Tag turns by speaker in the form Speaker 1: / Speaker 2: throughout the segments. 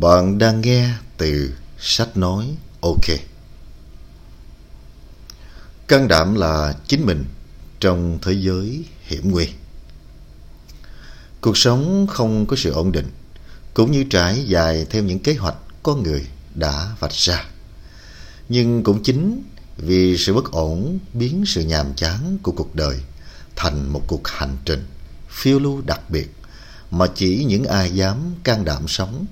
Speaker 1: Bạn đang nghe từ sách nói OK. Can đảm là chính mình trong thế giới hiểm nguy. Cuộc sống không có sự ổn định, cũng như trải dài theo những kế hoạch con người đã vạch ra. Nhưng cũng chính vì sự bất ổn biến sự nhàm chán của cuộc đời thành một cuộc hành trình phiêu lưu đặc biệt mà chỉ những ai dám can đảm sống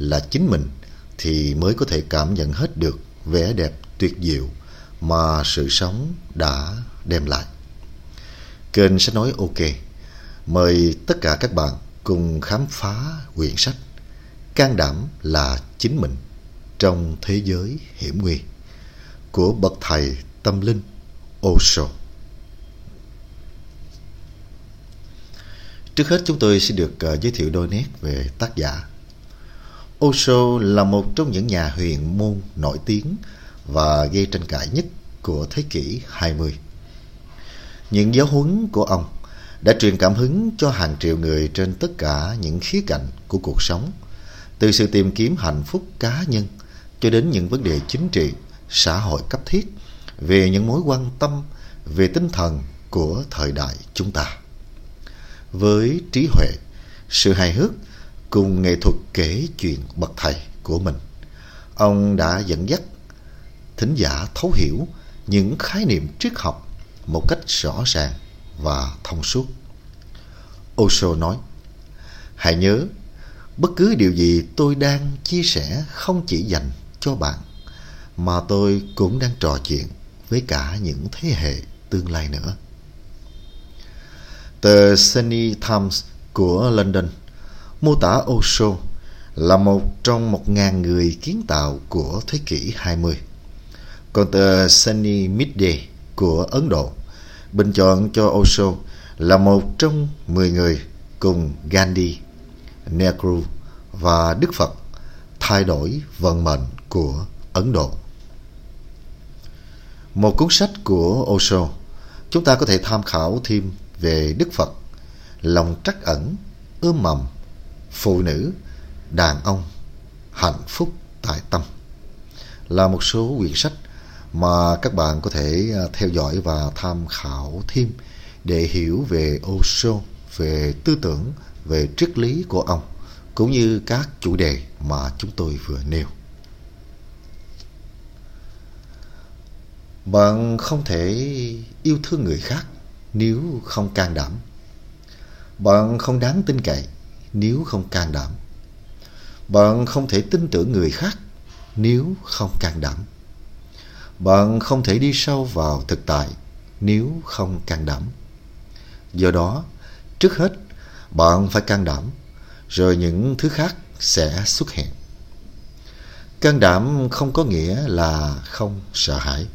Speaker 1: là chính mình thì mới có thể cảm nhận hết được vẻ đẹp tuyệt diệu mà sự sống đã đem lại. Kênh sẽ nói OK. Mời tất cả các bạn cùng khám phá quyển sách Can đảm là chính mình trong thế giới hiểm nguy của bậc thầy tâm linh Osho. Trước hết chúng tôi sẽ được ờ, giới thiệu đôi nét về tác giả. Osho là một trong những nhà huyền môn nổi tiếng và gây tranh cãi nhất của thế kỷ 20. Những giáo huấn của ông đã truyền cảm hứng cho hàng triệu người trên tất cả những khía cạnh của cuộc sống, từ sự tìm kiếm hạnh phúc cá nhân cho đến những vấn đề chính trị, xã hội cấp thiết về những mối quan tâm về tinh thần của thời đại chúng ta. Với trí huệ, sự hài hước cùng nghệ thuật kể chuyện bậc thầy của mình, ông đã dẫn dắt thính giả thấu hiểu những khái niệm triết học một cách rõ ràng và thông suốt. Osho nói, hãy nhớ, bất cứ điều gì tôi đang chia sẻ không chỉ dành cho bạn, mà tôi cũng đang trò chuyện với cả những thế hệ tương lai nữa. Tờ Sunny Times của London mô tả Osho là một trong một ngàn người kiến tạo của thế kỷ 20. Còn tờ Sunny Midday của Ấn Độ bình chọn cho Osho là một trong 10 người cùng Gandhi, Nehru và Đức Phật thay đổi vận mệnh của Ấn Độ. Một cuốn sách của Osho, chúng ta có thể tham khảo thêm về Đức Phật, lòng trắc ẩn, ươm mầm, phụ nữ, đàn ông, hạnh phúc tại tâm là một số quyển sách mà các bạn có thể à, theo dõi và tham khảo thêm để hiểu về Osho, về tư tưởng, về triết lý của ông cũng như các chủ đề mà chúng tôi vừa nêu. Bạn không thể yêu thương người khác nếu không can đảm. Bạn không đáng tin cậy nếu không can đảm. Bạn không thể tin tưởng người khác nếu không can đảm. Bạn không thể đi sâu vào thực tại nếu không can đảm. Do đó, trước hết, bạn phải can đảm, rồi những thứ khác sẽ xuất hiện. Can đảm không có nghĩa là không sợ hãi.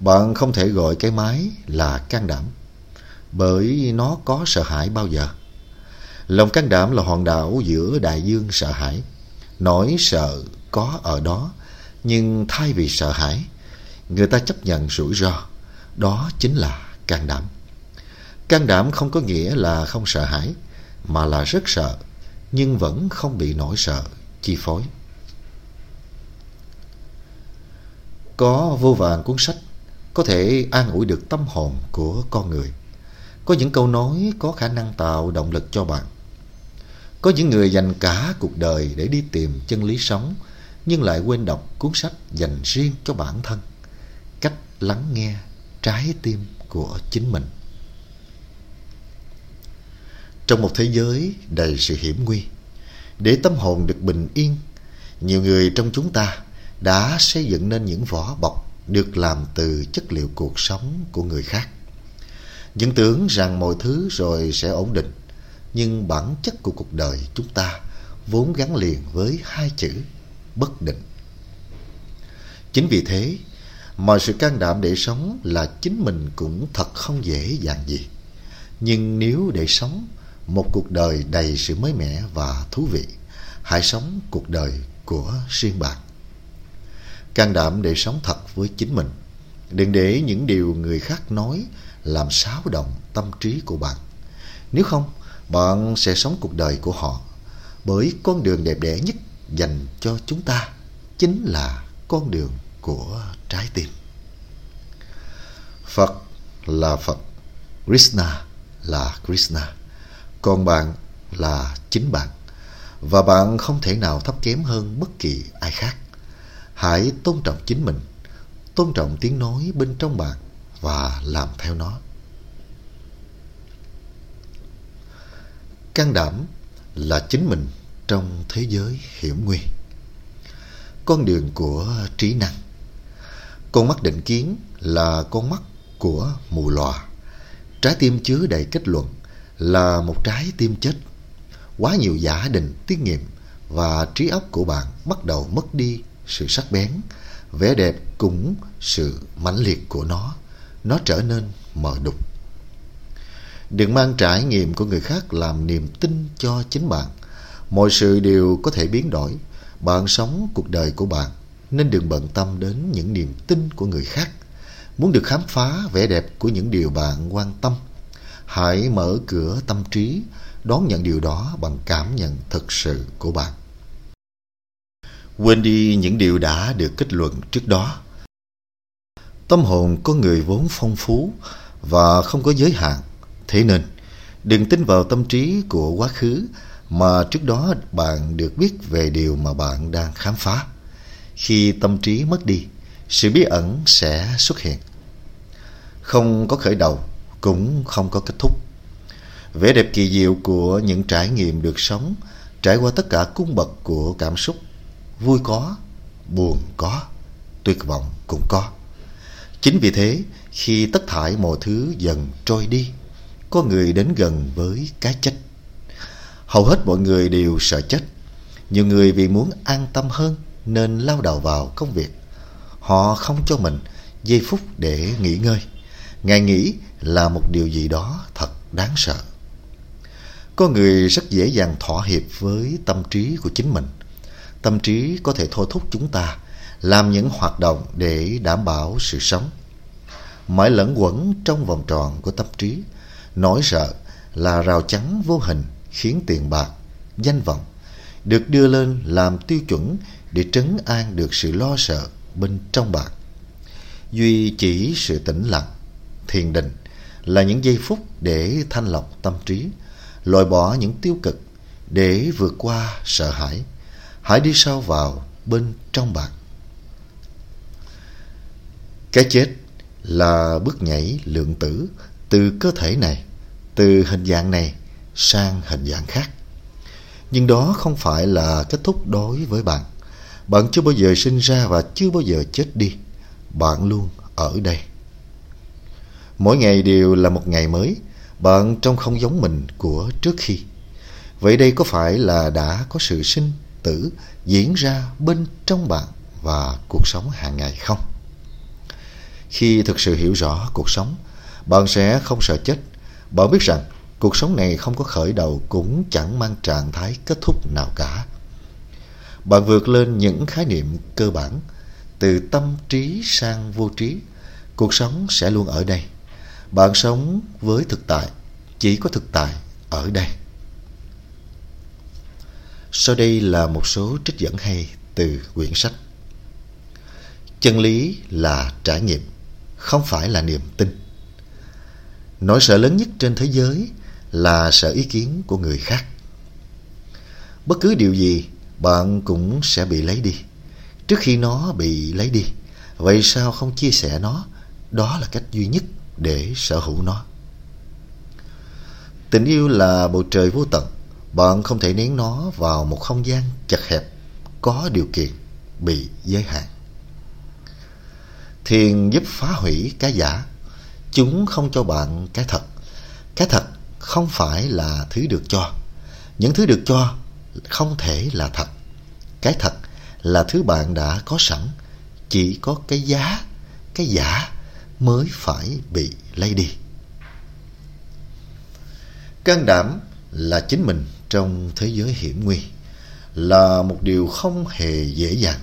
Speaker 1: Bạn không thể gọi cái máy là can đảm, bởi nó có sợ hãi bao giờ. Lòng can đảm là hòn đảo giữa đại dương sợ hãi. Nỗi sợ có ở đó, nhưng thay vì sợ hãi, người ta chấp nhận rủi ro. Đó chính là can đảm. Can đảm không có nghĩa là không sợ hãi, mà là rất sợ, nhưng vẫn không bị nỗi sợ chi phối. Có vô vàn cuốn sách có thể an ủi được tâm hồn của con người. Có những câu nói có khả năng tạo động lực cho bạn. Có những người dành cả cuộc đời để đi tìm chân lý sống, nhưng lại quên đọc cuốn sách dành riêng cho bản thân. Cách lắng nghe trái tim của chính mình. Trong một thế giới đầy sự hiểm nguy, để tâm hồn được bình yên, nhiều người trong chúng ta đã xây dựng nên những vỏ bọc được làm từ chất liệu cuộc sống của người khác. Những tưởng rằng mọi thứ rồi sẽ ổn định nhưng bản chất của cuộc đời chúng ta vốn gắn liền với hai chữ, bất định. Chính vì thế, mọi sự can đảm để sống là chính mình cũng thật không dễ dàng gì. Nhưng nếu để sống một cuộc đời đầy sự mới mẻ và thú vị, hãy sống cuộc đời của riêng bạn. Can đảm để sống thật với chính mình. Đừng để những điều người khác nói làm xáo động tâm trí của bạn. Nếu không bạn sẽ sống cuộc đời của họ bởi con đường đẹp đẽ nhất dành cho chúng ta chính là con đường của trái tim. Phật là Phật, Krishna là Krishna, còn bạn là chính bạn và bạn không thể nào thấp kém hơn bất kỳ ai khác. Hãy tôn trọng chính mình, tôn trọng tiếng nói bên trong bạn và làm theo nó. Can đảm là chính mình trong thế giới hiểm nguy. Con đường của trí năng. Con mắt định kiến là con mắt của mù lòa. Trái tim chứa đầy kết luận là một trái tim chết. Quá nhiều giả định tiết nghiệm và trí óc của bạn bắt đầu mất đi sự sắc bén, vẻ đẹp cũng sự mãnh liệt của nó. Nó trở nên mờ đục. Đừng mang trải nghiệm của người khác làm niềm tin cho chính bạn. Mọi sự đều có thể biến đổi. Bạn sống cuộc đời của bạn nên đừng bận tâm đến những niềm tin của người khác. Muốn được khám phá vẻ đẹp của những điều bạn quan tâm, hãy mở cửa tâm trí, đón nhận điều đó bằng cảm nhận thực sự của bạn. Quên đi những điều đã được kết luận trước đó. Tâm hồn có người vốn phong phú và không có giới hạn Thế nên, đừng tin vào tâm trí của quá khứ mà trước đó bạn được biết về điều mà bạn đang khám phá. Khi tâm trí mất đi, sự bí ẩn sẽ xuất hiện. Không có khởi đầu, cũng không có kết thúc. Vẻ đẹp kỳ diệu của những trải nghiệm được sống trải qua tất cả cung bậc của cảm xúc. Vui có, buồn có, tuyệt vọng cũng có. Chính vì thế, khi tất thải mọi thứ dần trôi đi, có người đến gần với cái chết. Hầu hết mọi người đều sợ chết. Nhiều người vì muốn an tâm hơn nên lao đầu vào công việc. Họ không cho mình giây phút để nghỉ ngơi. ngày nghỉ là một điều gì đó thật đáng sợ. Có người rất dễ dàng thỏa hiệp với tâm trí của chính mình. Tâm trí có thể thôi thúc chúng ta làm những hoạt động để đảm bảo sự sống. Mãi lẫn quẩn trong vòng tròn của tâm trí Nỗi sợ là rào chắn vô hình khiến tiền bạc, danh vọng được đưa lên làm tiêu chuẩn để trấn an được sự lo sợ bên trong bạn. Duy chỉ sự tĩnh lặng, thiền định là những giây phút để thanh lọc tâm trí, loại bỏ những tiêu cực để vượt qua sợ hãi. Hãy đi sâu vào bên trong bạn. Cái chết là bước nhảy lượng tử từ cơ thể này từ hình dạng này sang hình dạng khác. Nhưng đó không phải là kết thúc đối với bạn. Bạn chưa bao giờ sinh ra và chưa bao giờ chết đi. Bạn luôn ở đây. Mỗi ngày đều là một ngày mới. Bạn trông không giống mình của trước khi. Vậy đây có phải là đã có sự sinh tử diễn ra bên trong bạn và cuộc sống hàng ngày không? Khi thực sự hiểu rõ cuộc sống, bạn sẽ không sợ chết bạn biết rằng cuộc sống này không có khởi đầu cũng chẳng mang trạng thái kết thúc nào cả. Bạn vượt lên những khái niệm cơ bản từ tâm trí sang vô trí. Cuộc sống sẽ luôn ở đây. Bạn sống với thực tại, chỉ có thực tại ở đây. Sau đây là một số trích dẫn hay từ quyển sách. Chân lý là trải nghiệm, không phải là niềm tin. Nỗi sợ lớn nhất trên thế giới là sợ ý kiến của người khác. Bất cứ điều gì bạn cũng sẽ bị lấy đi. Trước khi nó bị lấy đi, vậy sao không chia sẻ nó? Đó là cách duy nhất để sở hữu nó. Tình yêu là bầu trời vô tận. Bạn không thể nén nó vào một không gian chật hẹp, có điều kiện, bị giới hạn. Thiền giúp phá hủy cái giả Chúng không cho bạn cái thật. Cái thật không phải là thứ được cho. Những thứ được cho không thể là thật. Cái thật là thứ bạn đã có sẵn. Chỉ có cái giá, cái giả mới phải bị lấy đi. Can đảm là chính mình trong thế giới hiểm nguy là một điều không hề dễ dàng.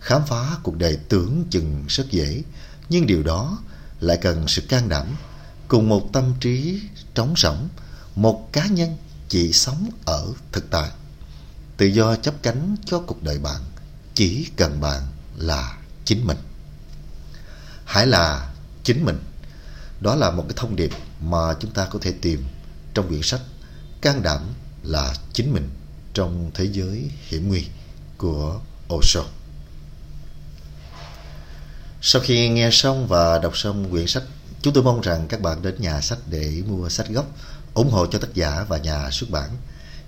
Speaker 1: Khám phá cuộc đời tưởng chừng rất dễ, nhưng điều đó lại cần sự can đảm, cùng một tâm trí trống rỗng, một cá nhân chỉ sống ở thực tại. Tự do chấp cánh cho cuộc đời bạn, Chỉ cần bạn là chính mình. Hãy là chính mình. Đó là một cái thông điệp mà chúng ta có thể tìm trong quyển sách Can đảm là chính mình trong thế giới hiểm nguy của Osho. Sau khi nghe xong và đọc xong quyển sách, chúng tôi mong rằng các bạn đến nhà sách để mua sách gốc, ủng hộ cho tác giả và nhà xuất bản.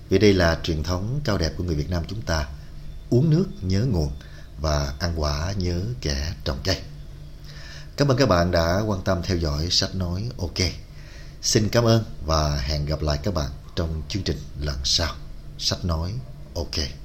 Speaker 1: Vì đây là truyền thống cao đẹp của người Việt Nam chúng ta. Uống nước nhớ nguồn và ăn quả nhớ kẻ trồng cây. Cảm ơn các bạn đã quan tâm theo dõi sách nói OK. Xin cảm ơn và hẹn gặp lại các bạn trong chương trình lần sau. Sách nói OK.